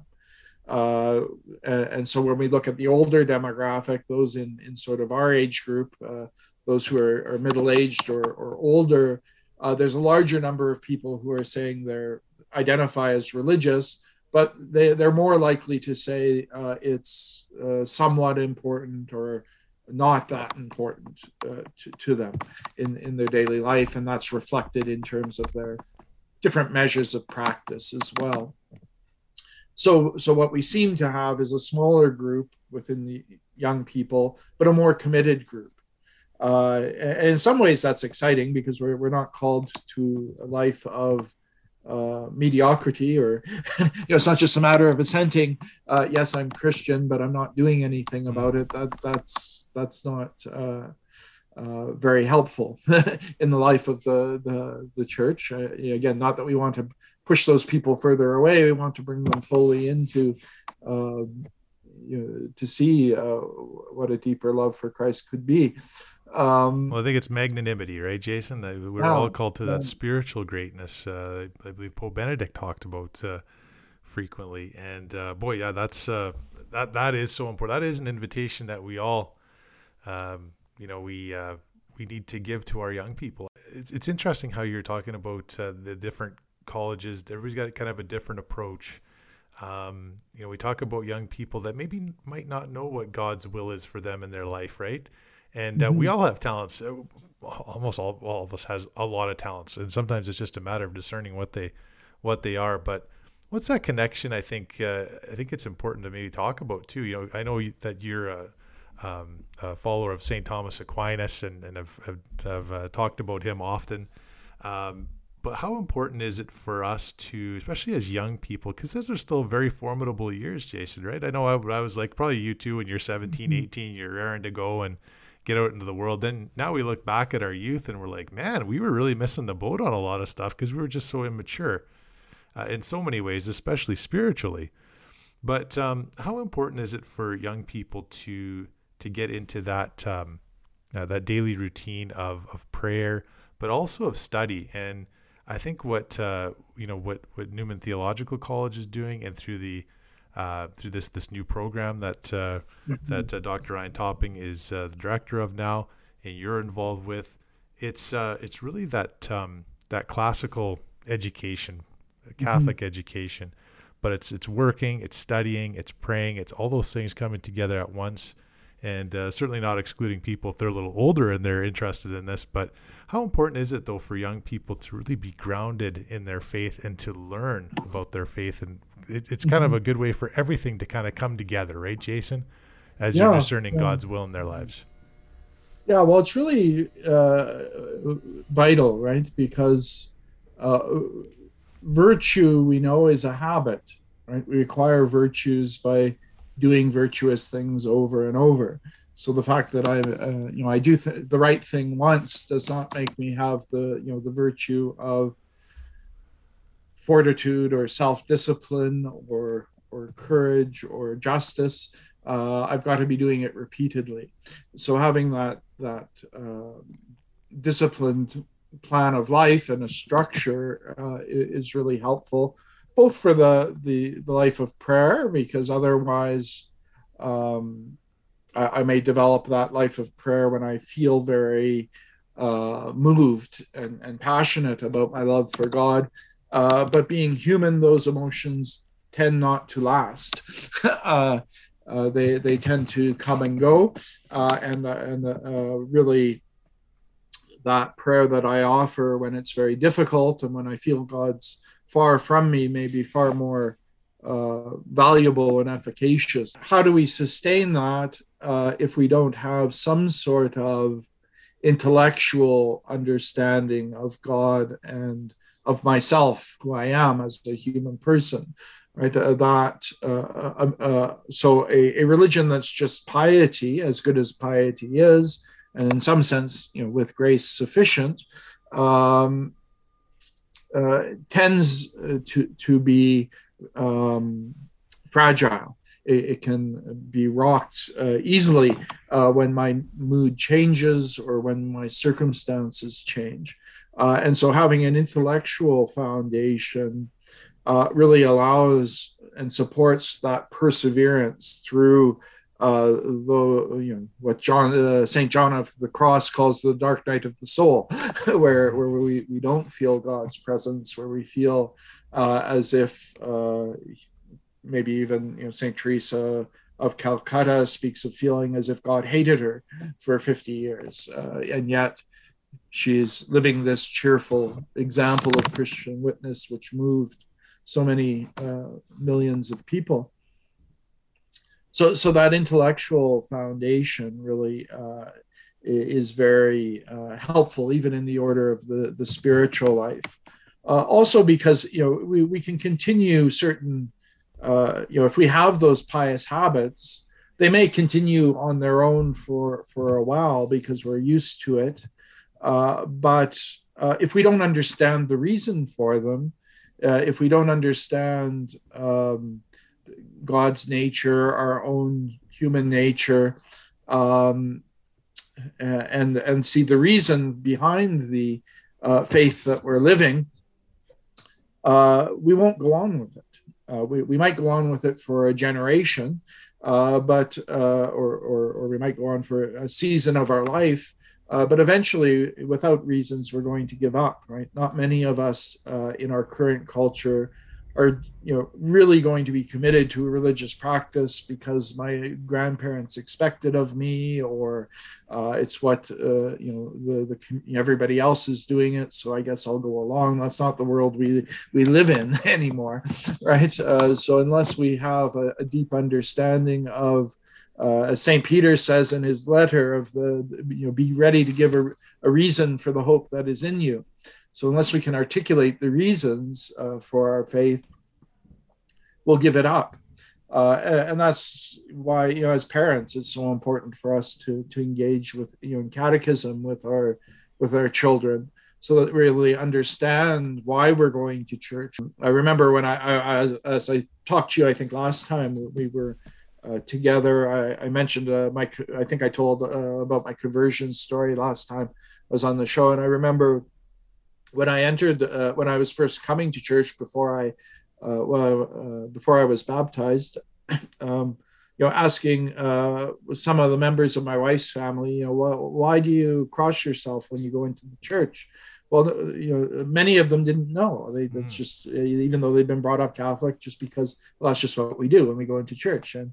Uh, and so when we look at the older demographic, those in, in sort of our age group, uh, those who are, are middle aged or, or older, uh, there's a larger number of people who are saying they're identify as religious, but they, they're more likely to say uh, it's uh, somewhat important or not that important uh, to, to them in, in their daily life. And that's reflected in terms of their different measures of practice as well. So, so what we seem to have is a smaller group within the young people, but a more committed group. Uh, and in some ways, that's exciting because we're, we're not called to a life of uh, mediocrity or you know it's not just a matter of assenting uh, yes i'm christian but i'm not doing anything mm-hmm. about it. That that's that's not uh, uh very helpful in the life of the the, the church. Uh, again not that we want to push those people further away. We want to bring them fully into um, you know, to see uh, what a deeper love for christ could be um, well, I think it's magnanimity, right, Jason? We're yeah, all called to that spiritual greatness. Uh, I believe Pope Benedict talked about uh, frequently, and uh, boy, yeah, that's uh, that that is so important. That is an invitation that we all, um, you know, we uh, we need to give to our young people. It's it's interesting how you're talking about uh, the different colleges. Everybody's got kind of a different approach. Um, you know, we talk about young people that maybe might not know what God's will is for them in their life, right? And uh, mm-hmm. we all have talents. Uh, almost all, all of us has a lot of talents, and sometimes it's just a matter of discerning what they what they are. But what's that connection? I think uh, I think it's important to maybe talk about too. You know, I know that you're a, um, a follower of Saint Thomas Aquinas and and have have, have uh, talked about him often. Um, but how important is it for us to, especially as young people, because those are still very formidable years, Jason, right? I know I, I was like probably you too when you're 17, mm-hmm. 18, you're raring to go and get out into the world. Then now we look back at our youth and we're like, man, we were really missing the boat on a lot of stuff because we were just so immature uh, in so many ways, especially spiritually. But um, how important is it for young people to to get into that um, uh, that daily routine of of prayer, but also of study? And I think what uh, you know what what Newman Theological College is doing, and through the uh, through this this new program that uh, mm-hmm. that uh, Dr. Ryan Topping is uh, the director of now, and you're involved with. It's uh, it's really that um, that classical education, Catholic mm-hmm. education, but it's it's working, it's studying, it's praying, it's all those things coming together at once, and uh, certainly not excluding people if they're a little older and they're interested in this. But how important is it though for young people to really be grounded in their faith and to learn about their faith and it, it's kind mm-hmm. of a good way for everything to kind of come together, right, Jason? As yeah, you're discerning yeah. God's will in their lives. Yeah, well, it's really uh, vital, right? Because uh, virtue, we know, is a habit, right? We acquire virtues by doing virtuous things over and over. So the fact that I, uh, you know, I do th- the right thing once does not make me have the, you know, the virtue of fortitude or self discipline or or courage or justice, uh, I've got to be doing it repeatedly. So having that that uh, disciplined plan of life and a structure uh, is really helpful, both for the, the the life of prayer because otherwise. Um, I, I may develop that life of prayer when I feel very uh, moved and, and passionate about my love for God. Uh, but being human, those emotions tend not to last. uh, uh, they they tend to come and go, uh, and uh, and uh, really that prayer that I offer when it's very difficult and when I feel God's far from me may be far more valuable and efficacious. How do we sustain that if we don't have some sort of intellectual understanding of God and of myself, who I am as a human person? Right, uh, that uh, uh, um, uh, so a, a religion that's just piety, as good as piety is, and in some sense, you know, with grace sufficient, um, tends to to be um, fragile. It, it, can be rocked uh, easily uh, when my mood changes or when my circumstances change. Uh, and so, having an intellectual foundation uh, really allows and supports that perseverance through uh, the you know what John uh, Saint John of the Cross calls the dark night of the soul, where where we, we don't feel God's presence, where we feel uh, as if uh, maybe even you know Saint Teresa of Calcutta speaks of feeling as if God hated her for 50 years, uh, and yet she's living this cheerful example of Christian witness, which moved so many uh, millions of people. So, so that intellectual foundation really uh, is very uh, helpful, even in the order of the the spiritual life. Uh, also, because you know we, we can continue certain, uh, you know, if we have those pious habits, they may continue on their own for for a while because we're used to it. Uh, but uh, if we don't understand the reason for them, uh, if we don't understand um, God's nature, our own human nature, um, and and see the reason behind the uh, faith that we're living, uh, we won't go on with it. We, we might go on with it for a generation, but or, or, or we might go on for a season of our life. Uh, but eventually, without reasons, we're going to give up. Right? Not many of us uh, in our current culture are you know really going to be committed to a religious practice because my grandparents expected of me or uh, it's what uh, you know the, the everybody else is doing it so i guess i'll go along that's not the world we we live in anymore right uh, so unless we have a, a deep understanding of uh, as St. Peter says in his letter, of the, you know, be ready to give a, a reason for the hope that is in you. So unless we can articulate the reasons uh, for our faith, we'll give it up. Uh, and that's why, you know, as parents, it's so important for us to to engage with, you know, in catechism with our with our children, so that we really understand why we're going to church. I remember when I, I as, as I talked to you, I think last time we were together. I, I mentioned uh, my, I think I told uh, about my conversion story last time I was on the show, and I remember when I entered, uh, when I was first coming to church before I, uh, well, uh, before I was baptized, um, you know, asking uh, some of the members of my wife's family, you know, why do you cross yourself when you go into the church? Well, you know, many of them didn't know. They, mm. just, even though they've been brought up Catholic, just because well, that's just what we do when we go into church. And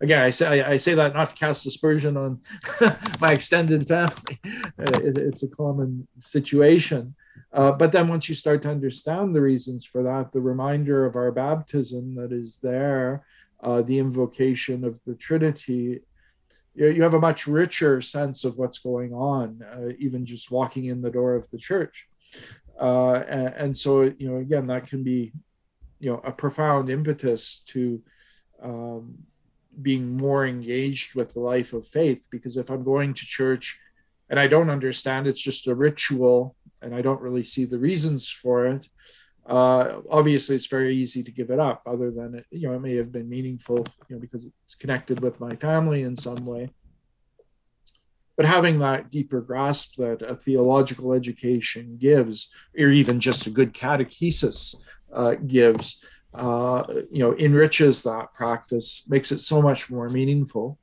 again, I say I say that not to cast aspersion on my extended family. It, it's a common situation. Uh, but then once you start to understand the reasons for that, the reminder of our baptism that is there, uh, the invocation of the Trinity, you, have a much richer sense of what's going on, uh, even just walking in the door of the church. Uh, and, and, so, you know, again, that can be, you know, a profound impetus to um, being more engaged with the life of faith. Because if I'm going to church and I don't understand, it's just a ritual and I don't really see the reasons for it, uh, obviously it's very easy to give it up other than it you know it may have been meaningful you know because it's connected with my family in some way. But having that deeper grasp that a theological education gives or even just a good catechesis uh, gives uh, you know enriches that practice makes it so much more meaningful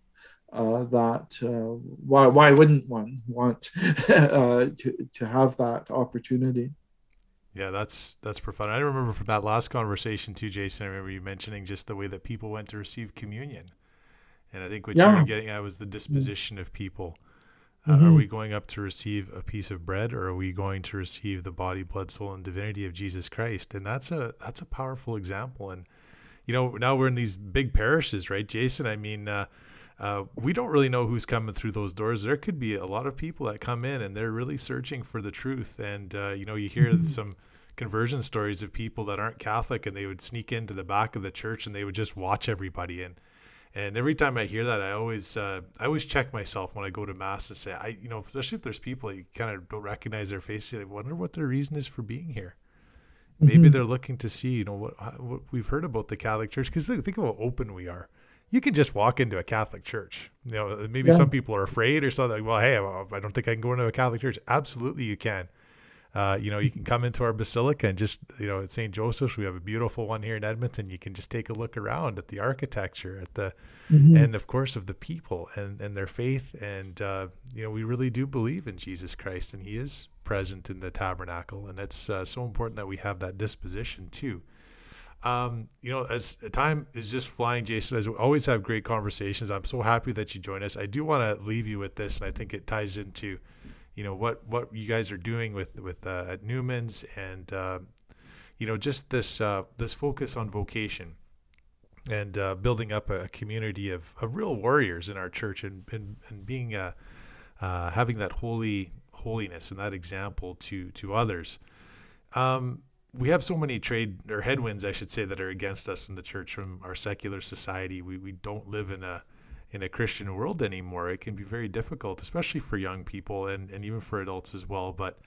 uh, that uh, why why wouldn't one want uh, to to have that opportunity yeah, that's that's profound. I remember from that last conversation too, Jason. I remember you mentioning just the way that people went to receive communion, and I think what yeah. you were getting at was the disposition of people. Uh, mm-hmm. Are we going up to receive a piece of bread, or are we going to receive the body, blood, soul, and divinity of Jesus Christ? And that's a that's a powerful example. And you know, now we're in these big parishes, right, Jason? I mean. Uh, uh, we don't really know who's coming through those doors. There could be a lot of people that come in and they're really searching for the truth. And uh, you know, you hear mm-hmm. some conversion stories of people that aren't Catholic and they would sneak into the back of the church and they would just watch everybody in. And every time I hear that, I always uh, I always check myself when I go to mass to say, I you know, especially if there's people you kind of don't recognize their face, I wonder what their reason is for being here. Maybe mm-hmm. they're looking to see, you know, what, what we've heard about the Catholic Church because think of how open we are you can just walk into a Catholic church. You know, maybe yeah. some people are afraid or something. Well, hey, I don't think I can go into a Catholic church. Absolutely, you can. Uh, you know, you can come into our basilica and just, you know, at St. Joseph's, we have a beautiful one here in Edmonton. You can just take a look around at the architecture, at the, mm-hmm. and of course, of the people and, and their faith. And, uh, you know, we really do believe in Jesus Christ and he is present in the tabernacle. And it's uh, so important that we have that disposition too. Um, you know, as time is just flying, Jason, as we always have great conversations. I'm so happy that you joined us. I do want to leave you with this, and I think it ties into, you know, what what you guys are doing with with uh, at Newman's, and uh, you know, just this uh, this focus on vocation, and uh, building up a community of, of real warriors in our church, and and, and being uh, uh, having that holy holiness and that example to to others. Um, we have so many trade or headwinds, I should say, that are against us in the church from our secular society. We we don't live in a in a Christian world anymore. It can be very difficult, especially for young people and, and even for adults as well. But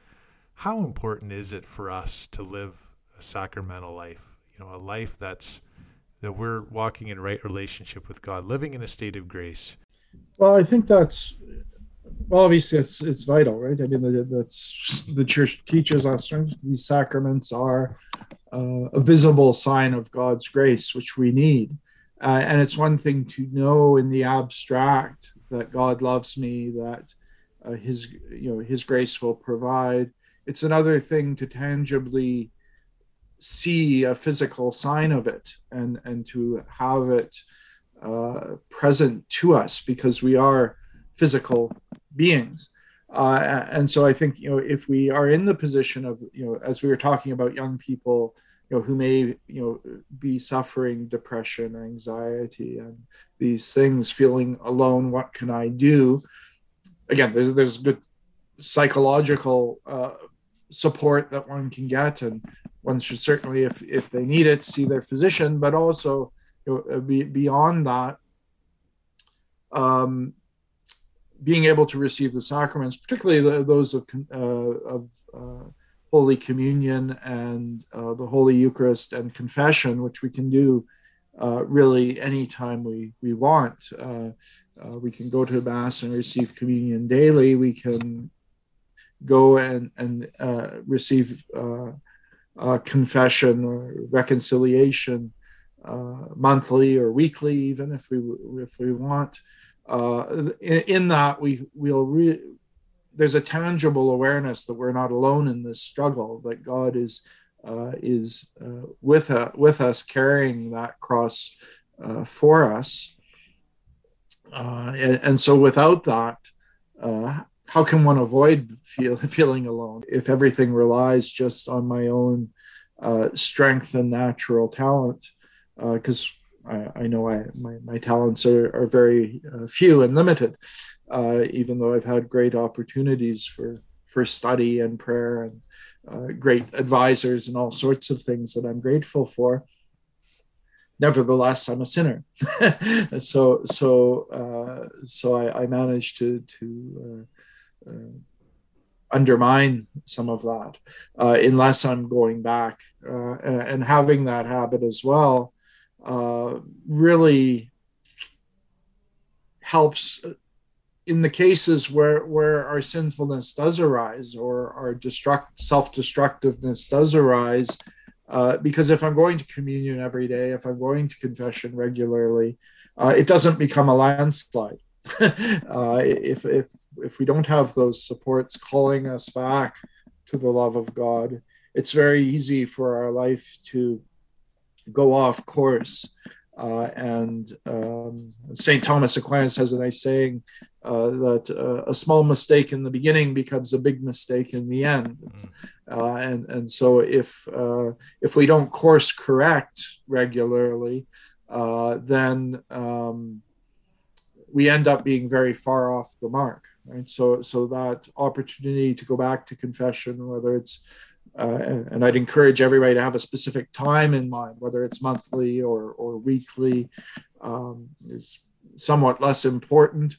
how important is it for us to live a sacramental life? You know, a life that's that we're walking in right relationship with God, living in a state of grace. Well, I think that's well, obviously it's it's vital, right? I mean, that's the church teaches us right? these sacraments are uh, a visible sign of God's grace, which we need. Uh, and it's one thing to know in the abstract that God loves me, that uh, His you know His grace will provide. It's another thing to tangibly see a physical sign of it and and to have it uh, present to us because we are physical beings. Uh, and so I think you know if we are in the position of you know as we were talking about young people you know who may you know be suffering depression anxiety and these things feeling alone what can I do again there's there's good psychological uh, support that one can get and one should certainly if if they need it see their physician but also you know, be, beyond that um, being able to receive the sacraments, particularly the, those of, uh, of uh, Holy Communion and uh, the Holy Eucharist and confession, which we can do uh, really anytime we, we want. Uh, uh, we can go to Mass and receive communion daily. We can go and, and receive confession or reconciliation monthly or weekly, even if we if we want uh, in, in, that we we'll re- there's a tangible awareness that we're not alone in this struggle that God is uh, is uh, with uh, with us carrying that cross uh, for us. Uh, and, and, so without that how can one avoid feel, feeling alone if everything relies just on my own strength and natural talent? Because I, I know I, my, my talents are, are very uh, few and limited, uh, even though I've had great opportunities for, for study and prayer and uh, great advisors and all sorts of things that I'm grateful for. Nevertheless, I'm a sinner, so so uh, so I, I, managed to to uh, uh, undermine some of that uh, unless I'm going back uh, and, and, having that habit as well uh, really helps in the cases where where our sinfulness does arise or our destruct self-destructiveness does arise uh, because if i'm going to communion every day if i'm going to confession regularly uh, it doesn't become a landslide. Uh, if if if we don't have those supports calling us back to the love of god it's very easy for our life to go off course uh, and um, St. Thomas Aquinas has a nice saying uh, that uh, a small mistake in the beginning becomes a big mistake in the end. Mm. Uh, and, and so if, uh, if we don't course correct regularly, uh, then um, we end up being very far off the mark. Right. So, so that opportunity to go back to confession, whether it's uh, and, I'd encourage everybody to have a specific time in mind, whether it's monthly or, or weekly, um, is somewhat less important,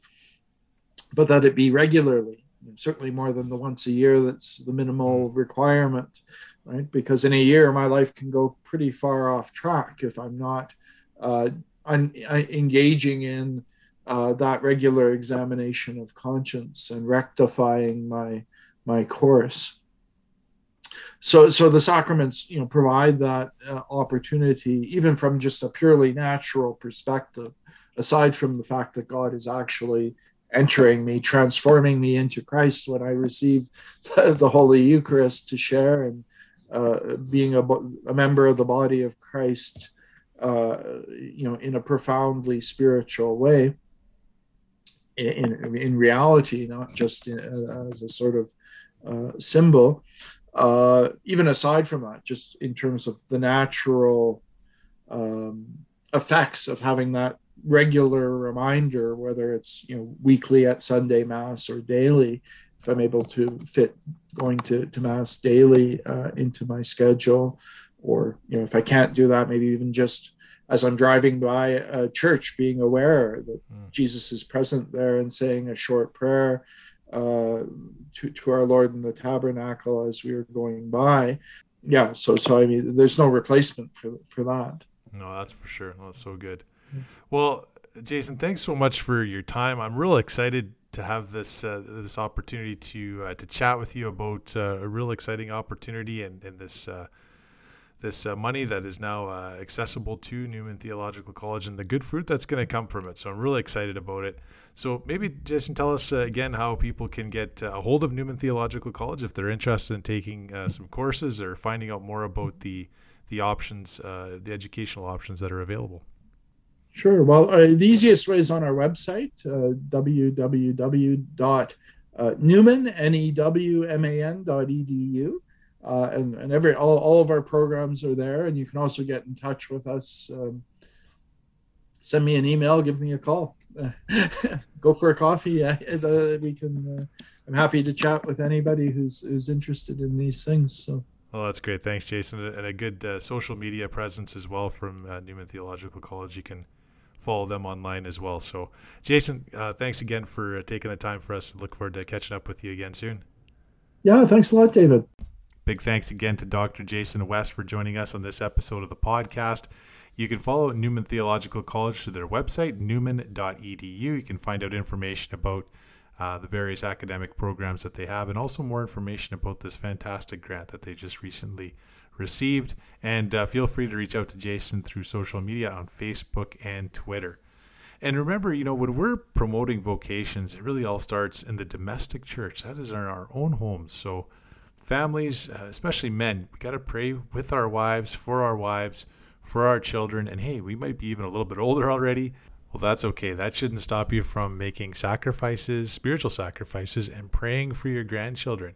but that it be regularly, certainly more than the once a year that's the minimal requirement, right? Because in a year, my life can go pretty far off track if I'm not uh, un- uh, engaging in uh, that regular examination of conscience and rectifying my my course so so the sacraments you know provide that uh, opportunity even from just a purely natural perspective aside from the fact that god is actually entering me transforming me into christ when i receive the, the holy eucharist to share and uh, being a, a, member of the body of christ uh, you know in a profoundly spiritual way in, in, reality not just in, as a sort of uh, symbol uh, even aside from that, just in terms of the natural um, effects of having that regular reminder, whether it's you know weekly at Sunday Mass or daily, if I'm able to fit going to, to Mass daily uh, into my schedule, or you know if I can't do that, maybe even just as I'm driving by a church, being aware that mm. Jesus is present there and saying a short prayer uh, to, to our Lord in the tabernacle as we were going by. Yeah, so so I mean, there's no replacement for for that. No, that's for sure. that's so good. Well, Jason, thanks so much for your time. I'm real excited to have this uh, this opportunity to uh, to chat with you about uh, a real exciting opportunity and, and this uh, this uh, money that is now uh, accessible to Newman Theological College and the good fruit that's going to come from it. So I'm really excited about it. So maybe Jason, tell us uh, again how people can get uh, a hold of Newman Theological College if they're interested in taking uh, some courses or finding out more about the the options, uh, the educational options that are available. Sure. Well, the easiest way is on our website, www.newman, N-E-W-M-A-N dot edu uh, and and every all, all of our programs are there and you can also get in touch with us um, send me an email give me a call go for a coffee yeah, we can uh, i'm happy to chat with anybody who's who's interested in these things so. Well that's great. Thanks jason. And a good uh, social media presence as well from uh, newman theological college. You can follow them online as well. So jason uh, thanks again for uh, taking the time for us. Look forward to catching up with you again soon. Yeah thanks a lot david. Big thanks again to Dr. Jason West for joining us on this episode of the podcast. You can follow Newman Theological College through their website, newman.edu. You can find out information about uh, the various academic programs that they have and also more information about this fantastic grant that they just recently received. And uh, feel free to reach out to Jason through social media on Facebook and Twitter. And remember, you know, when we're promoting vocations, it really all starts in the domestic church. That is in our own homes. So families, uh, especially men, we got to pray with our wives, for our wives, for our children. And hey, we might be even a little bit older already. Well, that's okay. That shouldn't stop you from making sacrifices, spiritual sacrifices, and praying for your grandchildren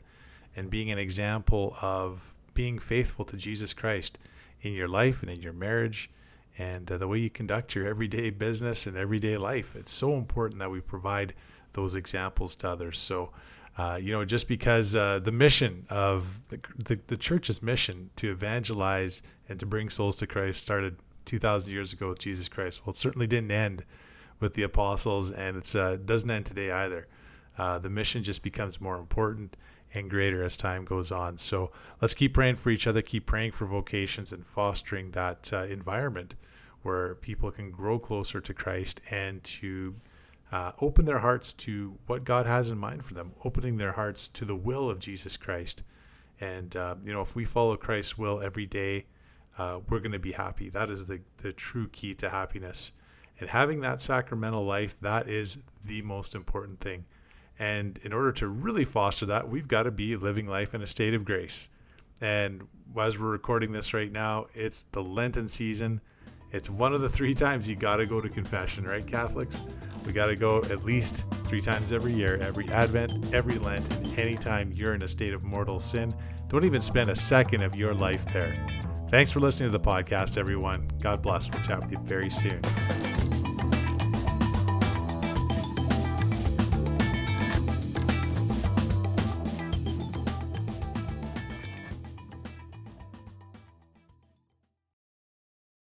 and being an example of being faithful to Jesus Christ in your life and in your marriage and uh, the way you conduct your everyday business and everyday life. It's so important that we provide those examples to others. So, uh, you know, just because uh, the mission of the, the, the, church's mission to evangelize and to bring souls to Christ started 2,000 years ago with Jesus Christ. Well, it certainly didn't end with the apostles, and it uh, doesn't end today either. Uh, the mission just becomes more important, and greater as time goes on. So let's keep praying for each other, keep praying for vocations, and fostering that uh, environment where people can grow closer to Christ and to uh, open their hearts to what God has in mind for them, opening their hearts to the will of Jesus Christ. And, uh, you know, if we follow Christ's will every day, uh, we're going to be happy. That is the, the true key to happiness. And having that sacramental life, that is the most important thing. And in order to really foster that, we've got to be living life in a state of grace. And as we're recording this right now, it's the Lenten season. It's one of the three times you got to go to confession, right, Catholics? We got to go at least three times every year, every Advent, every Lent, and anytime you're in a state of mortal sin. Don't even spend a second of your life there. Thanks for listening to the podcast, everyone. God bless. We'll chat with you very soon.